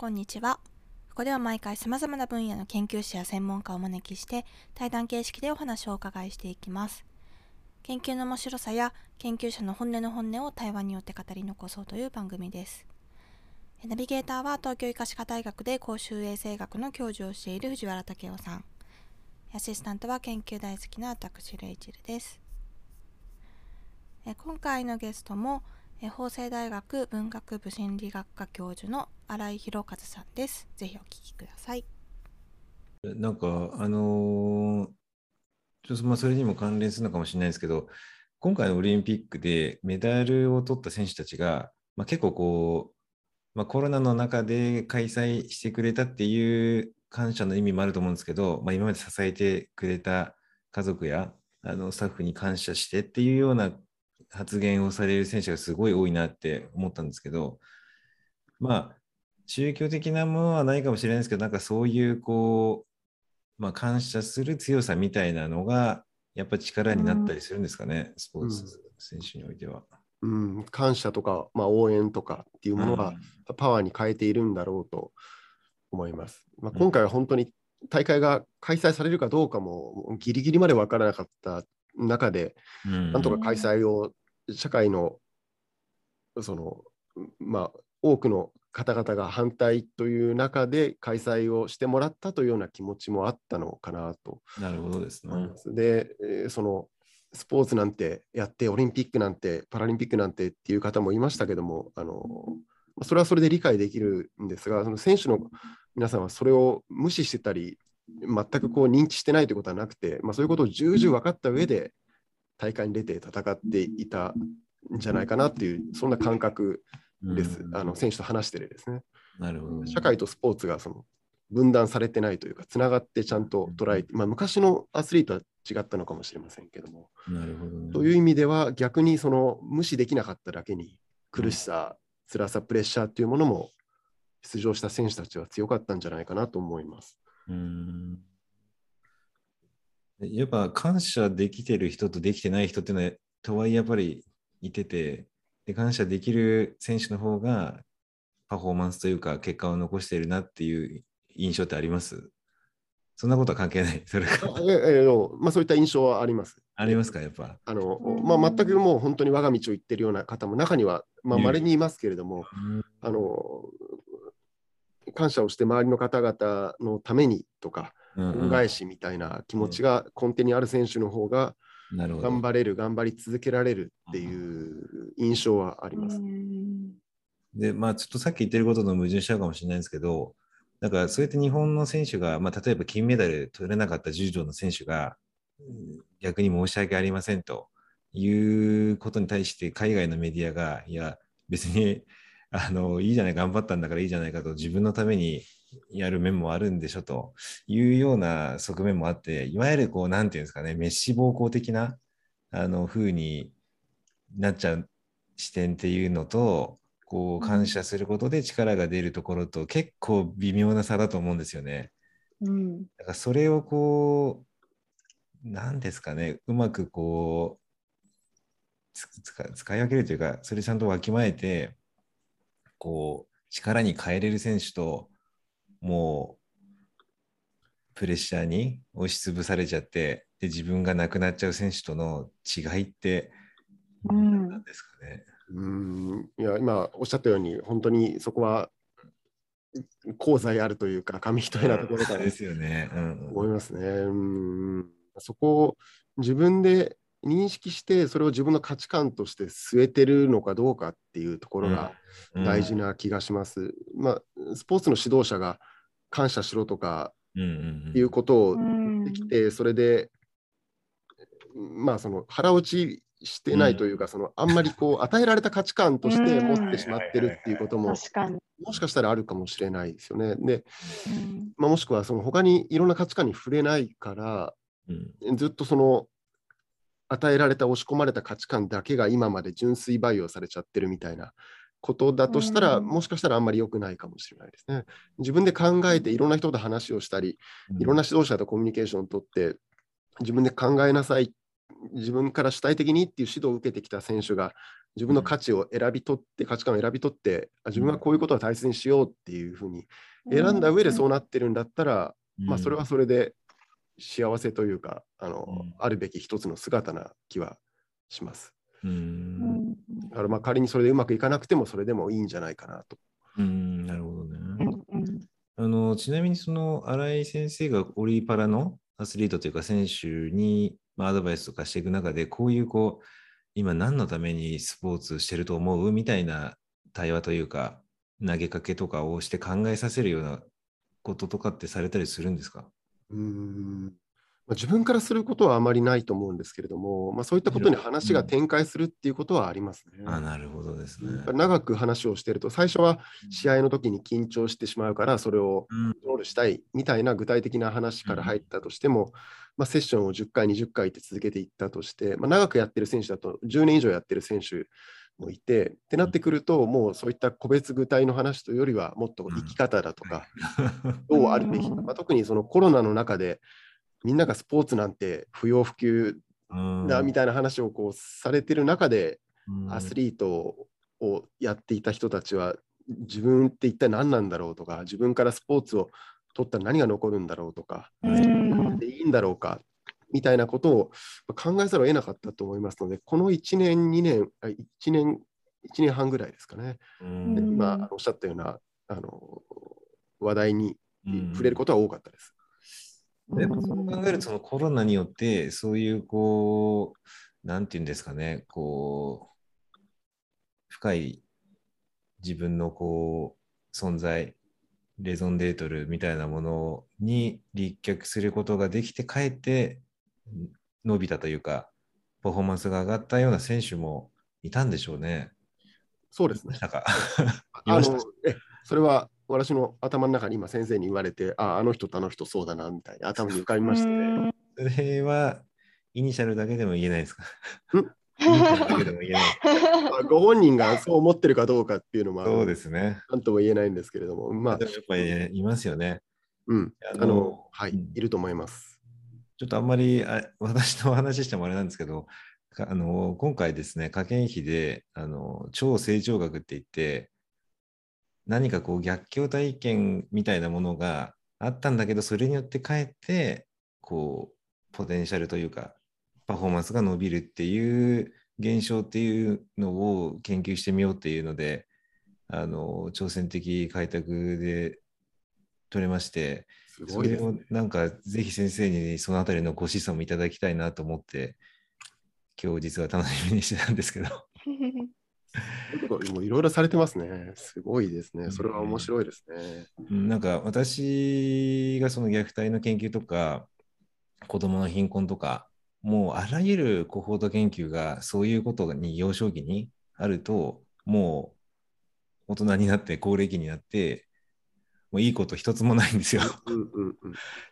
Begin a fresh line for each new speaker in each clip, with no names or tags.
こんにちは。ここでは毎回様々な分野の研究者や専門家をお招きして対談形式でお話をお伺いしていきます。研究の面白さや研究者の本音の本音を対話によって語り残そうという番組です。ナビゲーターは東京医科歯科大学で公衆衛生学の教授をしている藤原武雄さん。アシスタントは研究大好きな私レイチェルです。今回のゲストも法政大学文学部心理学科教授の新井博和さんです。ぜひお聞きください。
なんか、あの、ちょっとまあそれにも関連するのかもしれないですけど、今回のオリンピックでメダルを取った選手たちが、まあ、結構こう、まあ、コロナの中で開催してくれたっていう感謝の意味もあると思うんですけど、まあ、今まで支えてくれた家族やあのスタッフに感謝してっていうような発言をされる選手がすごい多いなって思ったんですけど、まあ、宗教的なものはないかもしれないですけど、なんかそういうこう、まあ、感謝する強さみたいなのが、やっぱ力になったりするんですかね、うん、スポーツ選手においては。
うん、感謝とか、まあ、応援とかっていうものがパワーに変えているんだろうと思います。まあ、今回は本当に大会が開催されるかどうかもギリギリまで分からなかった中で、なんとか開催を社会のそのまあ多くの方々が反対という中で開催をしてもらったというような気持ちもあったのかなと。
なるほどですね。
で、そのスポーツなんてやってオリンピックなんてパラリンピックなんてっていう方もいましたけどもあのそれはそれで理解できるんですがその選手の皆さんはそれを無視してたり全くこう認知してないということはなくて、まあ、そういうことを重々分かった上で大会に出て戦っていたんじゃないかなっていう、そんな感覚です。あの選手と話してるですね。
なるほど、
社会とスポーツがその分断されてないというか、つながってちゃんと捉えて、まあ、昔のアスリートは違ったのかもしれませんけども。
なるほど、ね、
という意味では、逆にその無視できなかっただけに、苦しさ、辛さ、プレッシャーっていうものも、出場した選手たちは強かったんじゃないかなと思います。
うんやっぱ感謝できてる人とできてない人っていうのは、とはいえやっぱりいてて、で感謝できる選手の方がパフォーマンスというか結果を残しているなっていう印象ってあります？そんなことは関係ない？それえ
えまあ、そういった印象はあります。
ありますか、やっぱ。
あのまあ、全くもう本当に我が道を行ってるような方も中にはまれ、にいますけれども、あの感謝をして周りの方々のためにとか、恩返しみたいな気持ちが根底にある選手の方が頑張れる、頑張り続けられるっていう印象はあります。
で、まあ、ちょっとさっき言ってることの矛盾しちゃうかもしれないんですけど、なんかそうやって日本の選手が、まあ、例えば金メダル取れなかった柔道の選手が、逆に申し訳ありませんということに対して海外のメディアが、いや、別にあのいいじゃない、頑張ったんだからいいじゃないかと自分のためにやる面もあるんでしょというような側面もあって、いわゆるこう、なんていうんですかね、メッシ暴行的なあの風になっちゃう視点っていうのと、こう感謝することで力が出るところと結構微妙な差だと思うんですよね。
うん、
だからそれをこう、なんですかね、うまくこう、使い分けるというか、それちゃんとわきまえて、こう、力に変えれる選手と、もうプレッシャーに押しつぶされちゃってで自分がなくなっちゃう選手との違いって何ですかね、
うん、いや今おっしゃったように本当にそこは功罪あるというか紙一重なところか
らですよね、
思いますね。うん。そこを自分で認識してそれを自分の価値観として据えてるのかどうかっていうところが大事な気がします。うんうん、まあ、スポーツの指導者が感謝しろとかいうことをできて、それで、まあ、その腹落ちしてないというか、そのあんまりこう 与えられた価値観として持ってしまってるっていうことも、もしかしたらあるかもしれないですよね。で、まあ、もしくはその他にいろんな価値観に触れないから、ずっとその与えられた押し込まれた価値観だけが今まで純粋培養されちゃってるみたいなことだとしたら、もしかしたらあんまり良くないかもしれないですね。自分で考えていろんな人と話をしたり、いろんな指導者とコミュニケーションをとって、自分で考えなさい、自分から主体的にっていう指導を受けてきた選手が自分の価値を選び取って、価値観を選び取ってあ自分はこういうことを大切にしようっていうふうに選んだ上でそうなってるんだったら、まあ、それはそれで幸せというかあの、
うん
あるべき一つの姿な気はします。
う。
うんん
だからまあ仮にそれでうまくいかなくてもそれでもいいんじゃないかなと。
うん、なるほどね。あのちなみにその新井先生がオリパラのアスリートというか選手に、まあ、アドバイスとかしていく中でこういうこう今何のためにスポーツしてると思うみたいな対話というか投げかけとかをして考えさせるようなこととかってされたりするんですか？
うーん。まあ自分からすることはあまりないと思うんですけれども、まあ、そういったことに話が展開するっていうことはありますね。
あなるほどですね。
長く話をしてると最初は試合の時に緊張してしまうからそれを
うん。
コントロールしたいみたいな具体的な話から入ったとしても、まあ、セッションを10回20回って続けていったとして、まあ、長くやってる選手だと10年以上やってる選手もいてってなってくるともうそういった個別具体の話というよりはもっと生き方だとか、どうあるべきか、まあ、特にそのコロナの中でみんながスポーツなんて不要不急だみたいな話をこうされてる中でアスリートをやっていた人たちは自分って一体何なんだろうとか自分からスポーツを取ったら何が残るんだろうとか
うん。
でいいんだろうかみたいなことを考えざるを得なかったと思いますのでこの1年2年あ1年1年半ぐらいですかね、
うん。
で
うん
今おっしゃったようなあの話題に
うん。
触れることは多かったです。
やっぱそう考えると、そのコロナによって、そういうこう、なんていうんですかね、こう、深い自分のこう、存在、レゾンデートルみたいなものに立脚することができて、かえって伸びたというか、パフォーマンスが上がったような選手もいたんでしょうね。
そうですね
いまし。たか。い
あのえそれは私の頭の中に今先生に言われて、ああの人とあの人そうだなみたいな頭に浮かびましたね。
それは、イニシャルだけでも言えないですか？
ご本人がそう思ってるかどうかっていうのも、
そうですね。
なんとも言えないんですけれども、まあ
やっぱりいますよね。
うん、
あ
あの、はい、
うん
いると思います。
ちょっとあんまりあ 私の話してもあれなんですけど、あの今回ですね、科研費であの超成長学って言って、何かこう逆境体験みたいなものがあったんだけど、それによってかえって、こう、ポテンシャルというか、パフォーマンスが伸びるっていう現象っていうのを研究してみようっていうので、あの挑戦的開拓で取れまして、
すごい
なんかぜひ先生にそのあたりのご示唆もいただきたいなと思って、今日実は楽しみにしてたんですけど。
いろいろされてますね。すごいですね。それは面白いですね。
うんなんか私がその虐待の研究とか、子供の貧困とか、もうあらゆるコホート研究がそういうことに幼少期にあると、もう大人になって高齢期になって、もういいこと一つもないんですよ。っ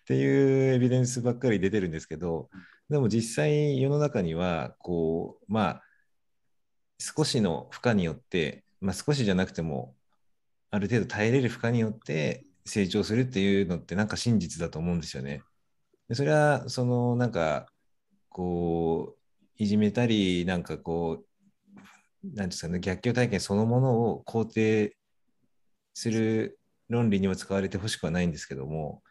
ていうエビデンスばっかり出てるんですけど、でも実際世の中には、こう、まあ、少しの負荷によって、まあ少しじゃなくても、ある程度耐えれる負荷によって成長するっていうのってなんか真実だと思うんですよね。でそれは、そのなんか、こう、いじめたり、なんかこう、なんていうんですかね、逆境体験そのものを肯定する論理には使われてほしくはないんですけども、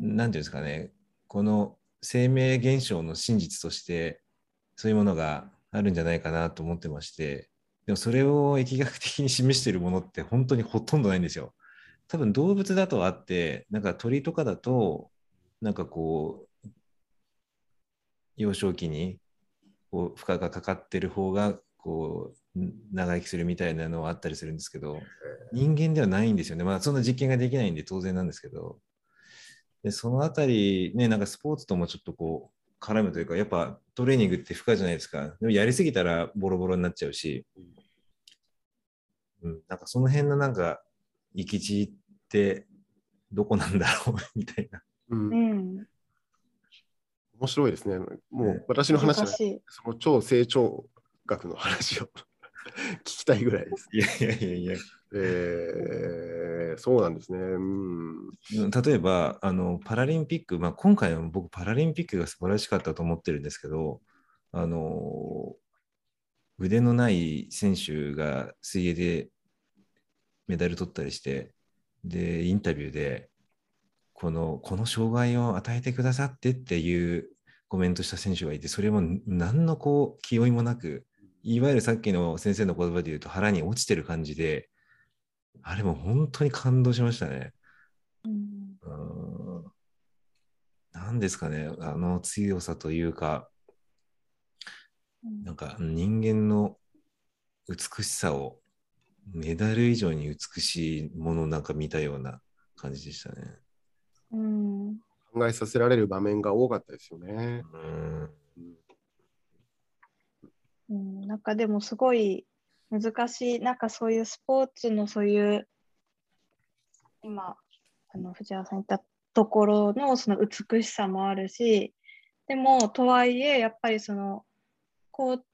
なんていうんですかね、この生命現象の真実として、そういうものがあるんじゃないかなと思ってまして、でもそれを疫学的に示しているものって本当にほとんどないんですよ。多分動物だとあって、なんか鳥とかだと、なんかこう、幼少期にこう負荷がかかってる方が、こう、ん長生きするみたいなのはあったりするんですけど、人間ではないんですよね。まあ、そんな実験ができないんで当然なんですけど、でそのあたり、ね、なんかスポーツともちょっとこう、絡むというか、やっぱトレーニングって負荷じゃないですか。でもやりすぎたらボロボロになっちゃうし、うん、なんかその辺のなんか、行き地ってどこなんだろう？みたいな。
うん
うん。
面白いですね。も
ね
う私の話は。その超成長学の話を聞きたいぐらいです。
いやいやいやいや。
えー、そうなんですね。うん。
例えば、あのパラリンピック、まあ、今回の僕、パラリンピックが素晴らしかったと思ってるんですけど、あの、腕のない選手が水泳でメダル取ったりして、で、インタビューで、この、この障害を与えてくださってっていうコメントした選手がいて、それも何のこう気負いもなく、いわゆるさっきの先生の言葉で言うと腹に落ちてる感じで、あれも本当に感動しましたね。
うん
うーんなんですかね、あの強さというか、なんか人間の美しさをメダル以上に美しいものをなんか見たような感じでしたね。
うん
考えさせられる場面が多かったですよね。
うん
うん、なんかでもすごい難しい、なんかそういうスポーツのそういう、今、あの藤原さん言ったところのその美しさもあるし、でもとはいえ、やっぱりその、こう、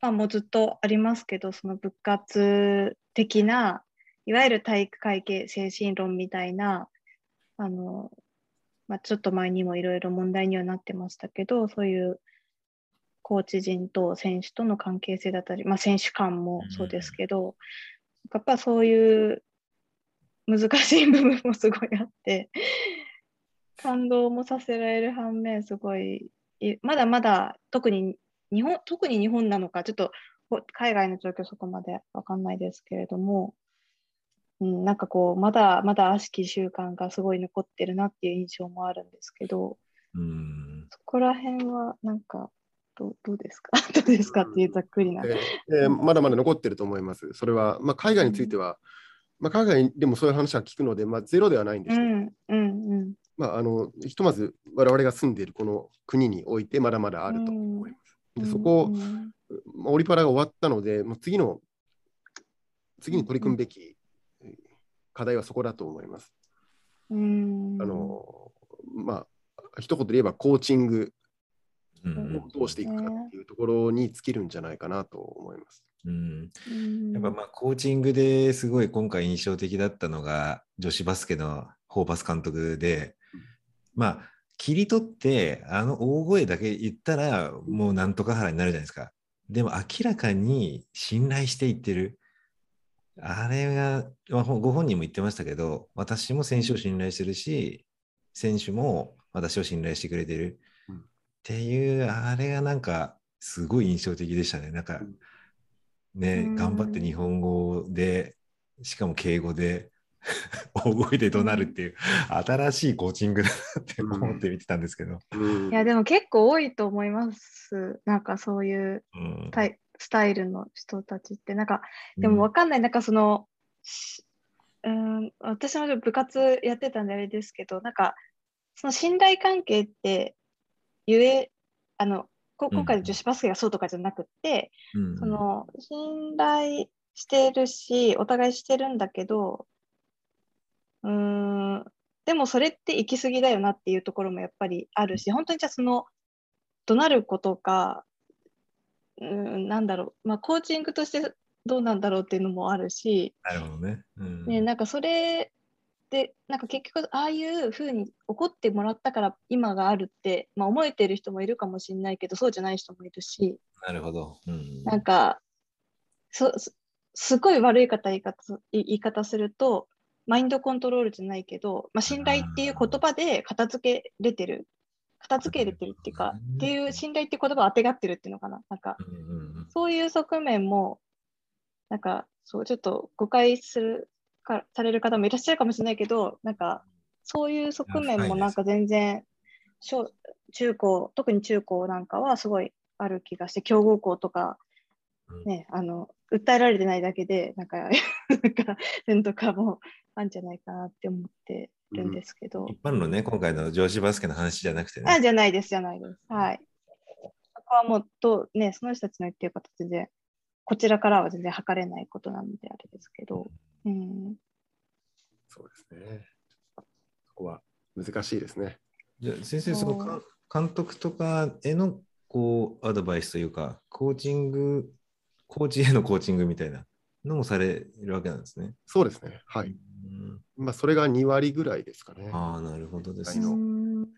まあもうずっとありますけど、その部活的な、いわゆる体育会系精神論みたいな、あの、まあ、ちょっと前にもいろいろ問題にはなってましたけど、そういうコーチ陣と選手との関係性だったり、まあ、選手間もそうですけど、やっぱそういう難しい部分もすごいあって、感動もさせられる反面、すごい、いまだまだ特に日本、特に日本なのか、ちょっとほ海外の状況そこまでわかんないですけれども、うん、なんかこう、まだまだ悪しき習慣がすごい残ってるなっていう印象もあるんですけど、
うん。
そこら辺はなんかどうどうですか？どうですか？っていうざっくりな。
えーえーまだまだ残ってると思います。それは、まあ、海外については、まあ、海外でもそういう話は聞くので、まあ、ゼロではないんですけど、
うんうんうん。
まあ、あのひとまず我々が住んでいるこの国においてまだまだあると思います。でそこまあ、オリパラが終わったので、もう次の次に取り組むべきえー課題はそこだと思います。
うん
あのまあ一言で言えばコーチング
うん
をどうしていくかっていうところに尽きるんじゃないかなと思います。
うん
うん
やっぱまあコーチングですごい今回印象的だったのが女子バスケのホーバス監督で、まあ切り取ってあの大声だけ言ったらもうなんとか腹になるじゃないですか。でも明らかに信頼していってる。あれが、まあ、ほご本人も言ってましたけど、私も選手を信頼してるし、選手も私を信頼してくれてる。
うん
っていう、あれがなんかすごい印象的でしたね。なんか
うん
ね、
うん
頑張って日本語で、しかも敬語で、大声で怒鳴るっていう、新しいコーチングだなって思って見てたんですけど。
うん
いやでも結構多いと思います。なんかそういう
うん
タイスタイルの人たちって。なんかでもわかんない。なんかその、しうん、私も部活やってたんであれですけど、なんかその信頼関係ってゆえ、あの、こ今回の女子バスケがそうとかじゃなくって、
うん。
その信頼してるし、お互いしてるんだけど、うーん、でもそれって行き過ぎだよなっていうところもやっぱりあるし、本当にじゃあその、怒鳴ることか、うーん、なんだろう、まあコーチングとしてどうなんだろうっていうのもあるし、
なるほどね。うん。
ね、なんかそれで、なんか結局ああいうふうに怒ってもらったから今があるって、まあ思えてる人もいるかもしれないけど、そうじゃない人もいるし、
なるほど。うん
なんか、そすすごい悪い方言い方す言い方すると、マインドコントロールじゃないけど、まあ、信頼っていう言葉で片付けれてる、片付けれてるっていうか、
うん
っていう信頼っていう言葉をあてがってるっていうのかな。なんか、そういう側面も、なんか、そう、ちょっと誤解するか、される方もいらっしゃるかもしれないけど、なんか、そういう側面もなんか全然、小中高、特に中高なんかはすごいある気がして、強豪校とか、
うん
ね、あの、訴えられてないだけで、なんか、なんか、点とかもあるんじゃないかなって思ってるんですけど、
一般のね、今回の女子バスケの話じゃなくてね。
あ、じゃないです、じゃないです。はい。そこはもう、と、ね、その人たちの言ってること全然、こちらからは全然測れないことなのであれですけど、うん。
そうですね。そこは難しいですね。
じゃあ先生、その監督とかへのこうアドバイスというか、コーチング、コーチへのコーチングみたいなのもされるわけなんですね。
そうですね。はい。
うん
まあ、それが2割ぐらいですかね。
ああ、なるほどです
う
ね。
ん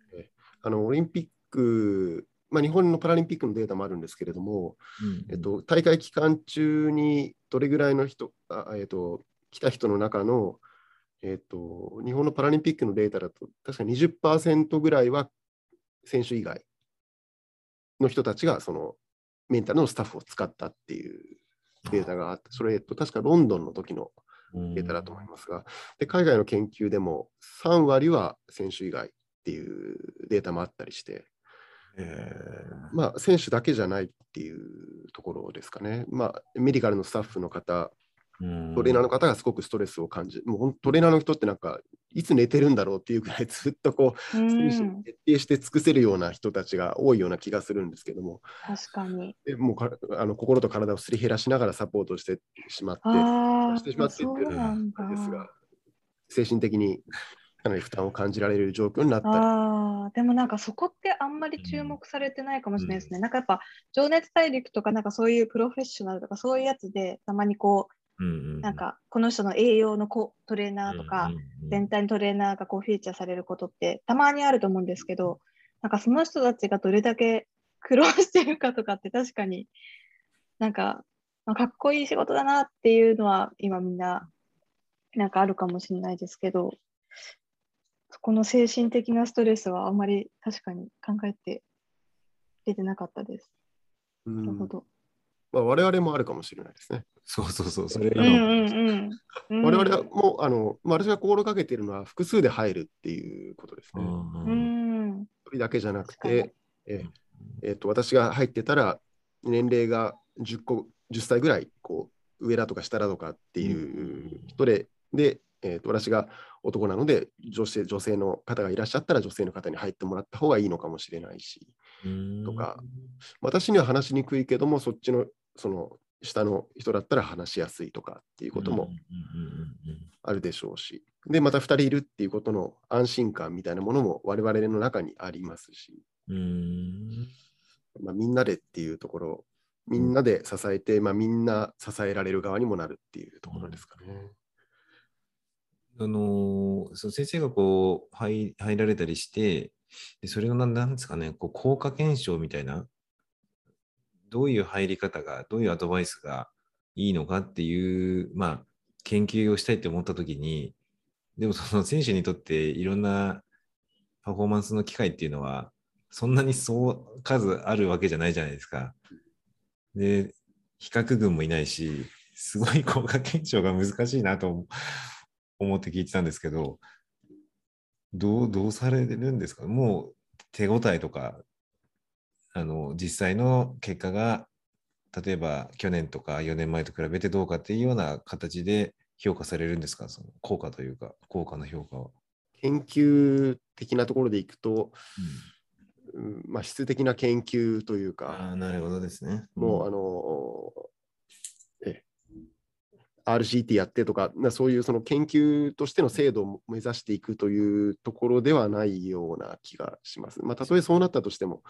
あのオリンピックまあ、日本のパラリンピックのデータもあるんですけれども、
うん
えっと、大会期間中にどれぐらいの人、あえっと、来た人の中の、えっと、日本のパラリンピックのデータだと、確か20%ぐらいは選手以外の人たちがそのメンタルのスタッフを使ったっていうデータがあって、それ、えっと、確かロンドンの時のデータだと思いますが、で海外の研究でも3割は選手以外っていうデータもあったりして、
え
まあ、選手だけじゃないっていうところですかね。まあ、メディカルのスタッフの方、
ー
トレーナーの方がすごくストレスを感じ、もうトレーナーの人ってなんか、いつ寝てるんだろうっていうぐらい ずっとこう、徹底して尽くせるような人たちが多いような気がするんですけども、
確かに。
でもうかあの心と体をすり減らしながらサポートしてしまって、
あ
してしま
あ、
っていってる
そうなんだ
あ。れですが、精神的にかなり負担を感じられる状況になったり。
ああ、でもなんかそこってあんまり注目されてないかもしれないですね。なんかやっぱ、情熱大陸とか、なんかそういうプロフェッショナルとか、そういうやつで、たまにこ
うんうん
う、なんか、この人の栄養のこトレーナーとか、全体のトレーナーがこうフィーチャーされることってたまにあると思うんですけど、なんかその人たちがどれだけ苦労してるかとかって確かになんか、まあ、かっこいい仕事だなっていうのは今みんななんかあるかもしれないですけど、そこの精神的なストレスはあんまり確かに考えて出てなかったです。
うん
なるほど。
まあ、我々もあるかもしれないですね。
そうそうそう、それ
うんうんうんうん。
我々はもう、あの、まあ私が心がけているのは複数で入るっていうことですね。
う
うん
ん。
一人だけじゃなくて、ええっと私が入ってたら年齢が10個10歳ぐらいこう上だとか下だとかっていう人で、で、えっと私が男なので女性女性の方がいらっしゃったら女性の方に入ってもらった方がいいのかもしれないし
うん
とか私には話しにくいけどもそっちのその下の人だったら話しやすいとかっていうこともあるでしょうし、でまた2人いるっていうことの安心感みたいなものも我々の中にありますし、まあ、みんなでっていうところ、みんなで支えて、まあ、みんな支えられる側にもなるっていうところですかね。
あのーその先生がこう入入られたりして、でそれのなんなんですかね、こう効果検証みたいな、どういう入り方が、どういうアドバイスがいいのかっていう、まあ、研究をしたいって思ったときに、でもその選手にとっていろんなパフォーマンスの機会っていうのは、そんなにそう数あるわけじゃないじゃないですか。で、比較群もいないし、すごい効果検証が難しいなと思って聞いてたんですけど、どう、どうされるんですか？もう手応えとか、あの、実際の結果が、例えば去年とか4年前と比べてどうかっていうような形で評価されるんですか？その効果というか、効果の評価は。
研究的なところでいくと、うんまあ、質的な研究という
あ
か、
あ、なるほどですね。
もう、あのえ RCT やってとか、なそういうその研究としての精度を目指していくというところではないような気がします。まあ、たとえそうなったとしても、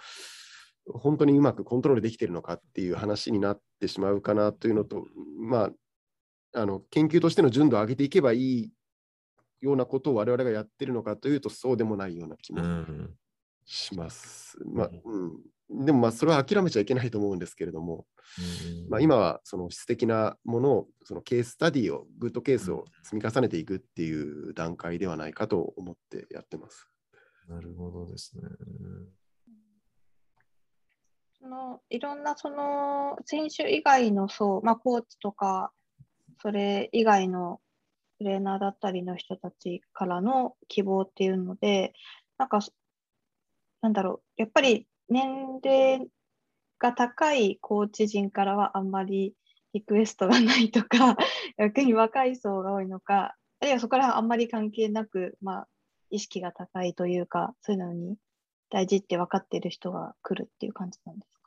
本当にうまくコントロールできているのかっていう話になってしまうかなというのと、まあ、あの研究としての純度を上げていけばいいようなことを我々がやってるのかというと、そうでもないような気も
うん。
します。まあうん、でも、まあ、それは諦めちゃいけないと思うんですけれども、まあ、今はその質的なものを、そのケーススタディを、グッドケースを積み重ねていくっていう段階ではないかと思ってやってます。
なるほどですね。
そのいろんなその選手以外の層、まあ、コーチとか、それ以外のトレーナーだったりの人たちからの希望っていうので、なんか、なんだろう、やっぱり年齢が高いコーチ陣からはあんまりリクエストがないとか、逆に若い層が多いのか、あるいはそこら辺あんまり関係なく、まあ、意識が高いというか、そういうのに大事って分かってる人が来るっていう感じなんですか？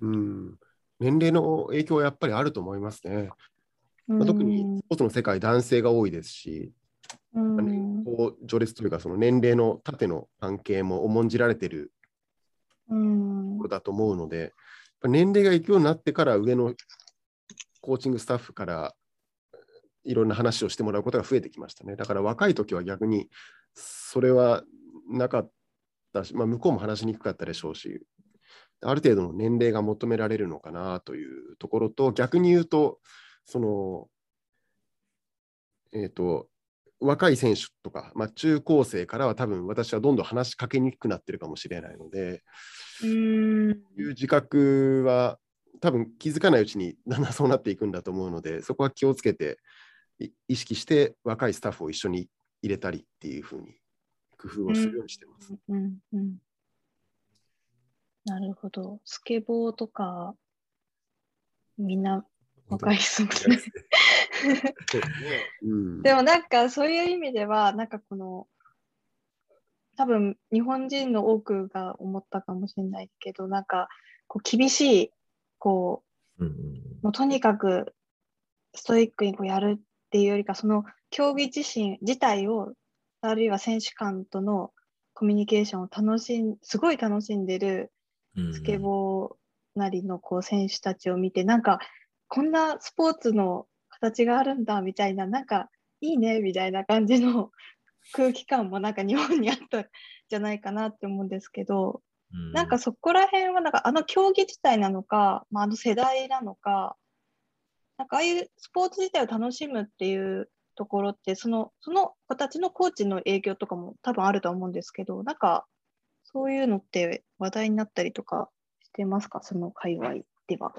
うん、年齢の影響はやっぱりあると思いますね。まあ、特にスポーツの世界、男性が多いですし、
うん。
まあ年功序列というか、その年齢の縦の関係も重んじられている
うん。
ところだと思うので、年齢が行くようになってから上のコーチングスタッフからいろんな話をしてもらうことが増えてきましたね。だから若い時は逆にそれはなかったし、まあ、向こうも話しにくかったでしょうし、ある程度の年齢が求められるのかなというところと、逆に言うと、その、えっ、と、若い選手とか、まあ、中高生からは多分私はどんどん話しかけにくくなってるかもしれないので、
う。
いう自覚は多分気づかないうちにだんだんそうなっていくんだと思うので、そこは気をつけてい意識して若いスタッフを一緒に入れたりっていうふうに工夫をするようにしてます。
うんうん。なるほど。スケボーとか、みんな若い人ですね。
うん
でもなんかそういう意味では、なんかこの、多分日本人の多くが思ったかもしれないけど、なんかこう厳しい、こ
うんうん
う、もうとにかくストイックにこうやるっていうよりか、その競技自身自体を、あるいは選手間とのコミュニケーションを楽しん、すごい楽しんでる
うん
スケボーなりのこう選手たちを見て、なんかこんなスポーツの形があるんだみたいな、なんかいいねみたいな感じの空気感もなんか日本にあったん じゃないかなって思うんですけど、
うん。
なんかそこら辺はなんかあの競技自体なのか、まあ、あの世代なのか、なんかああいうスポーツ自体を楽しむっていうところって、そのその子たちのコーチの影響とかも多分あるとは思うんですけど、なんかそういうのって話題になったりとかしてますか、その界隈では。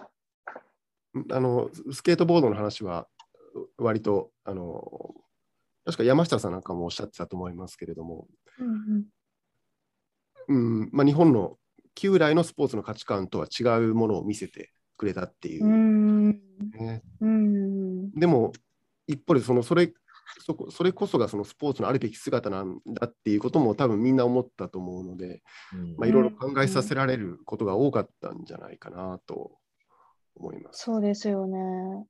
あのスケートボードの話は割とあの確か山下さんなんかもおっしゃってたと思いますけれども、
うん
うんまあ、日本の旧来のスポーツの価値観とは違うものを見せてくれたっていうう、
ん。
ね
うん。
でも一方でそのそれそこそれこそがそのスポーツのあるべき姿なんだっていうことも多分みんな思ったと思うので、
うん
まあ、いろいろ考えさせられることが多かったんじゃないかなと思います。
そうですよね。